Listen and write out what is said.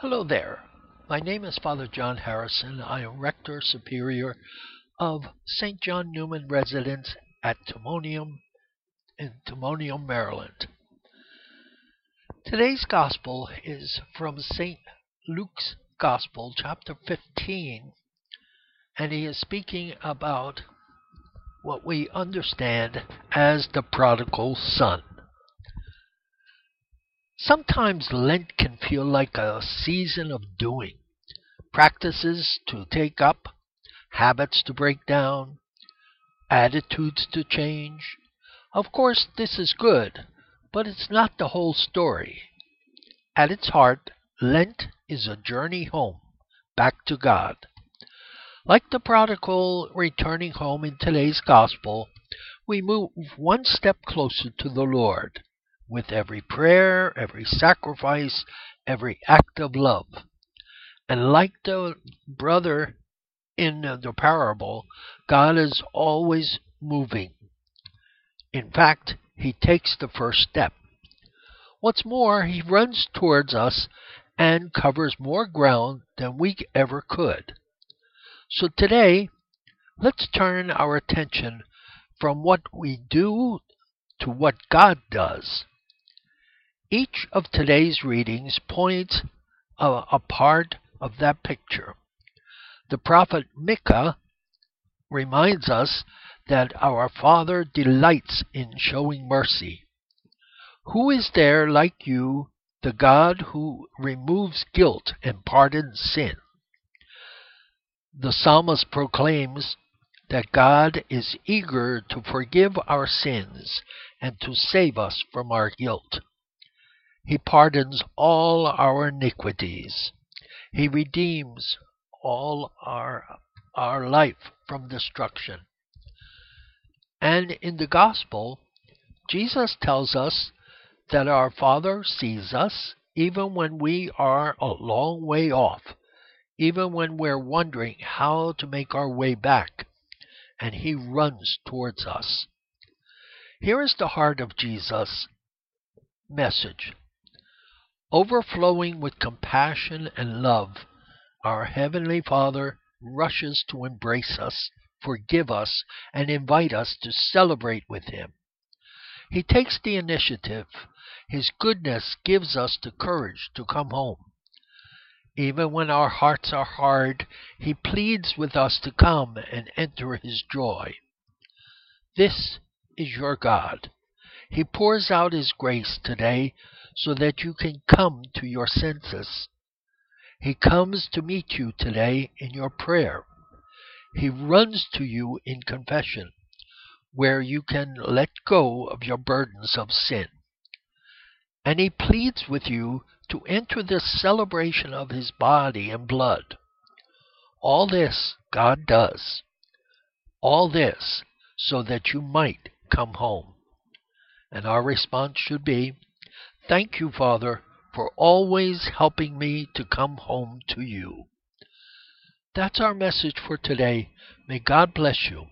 Hello there. My name is Father John Harrison. I am Rector Superior of St. John Neumann Residence at Timonium in Timonium, Maryland. Today's Gospel is from St. Luke's Gospel, chapter 15, and he is speaking about what we understand as the prodigal son. Sometimes Lent can feel like a season of doing, practices to take up, habits to break down, attitudes to change. Of course, this is good, but it's not the whole story. At its heart, Lent is a journey home, back to God. Like the prodigal returning home in today's Gospel, we move one step closer to the Lord with every prayer, every sacrifice, every act of love. And like the brother in the parable, God is always moving. In fact, he takes the first step. What's more, he runs towards us and covers more ground than we ever could. So today, let's turn our attention from what we do to what God does. Each of today's readings points a, a part of that picture. The prophet Micah reminds us that our Father delights in showing mercy. Who is there like you, the God who removes guilt and pardons sin? The psalmist proclaims that God is eager to forgive our sins and to save us from our guilt. He pardons all our iniquities. He redeems all our, our life from destruction. And in the gospel, Jesus tells us that our Father sees us even when we are a long way off, even when we're wondering how to make our way back, and He runs towards us. Here is the heart of Jesus' message Overflowing with compassion and love, our Heavenly Father rushes to embrace us, forgive us, and invite us to celebrate with Him. He takes the initiative. His goodness gives us the courage to come home. Even when our hearts are hard, He pleads with us to come and enter His joy. This is your God. He pours out His grace today so that you can come to your senses. He comes to meet you today in your prayer. He runs to you in confession, where you can let go of your burdens of sin. And he pleads with you to enter the celebration of his body and blood. All this God does. All this so that you might come home. And our response should be, Thank you, Father, for always helping me to come home to you. That's our message for today. May God bless you.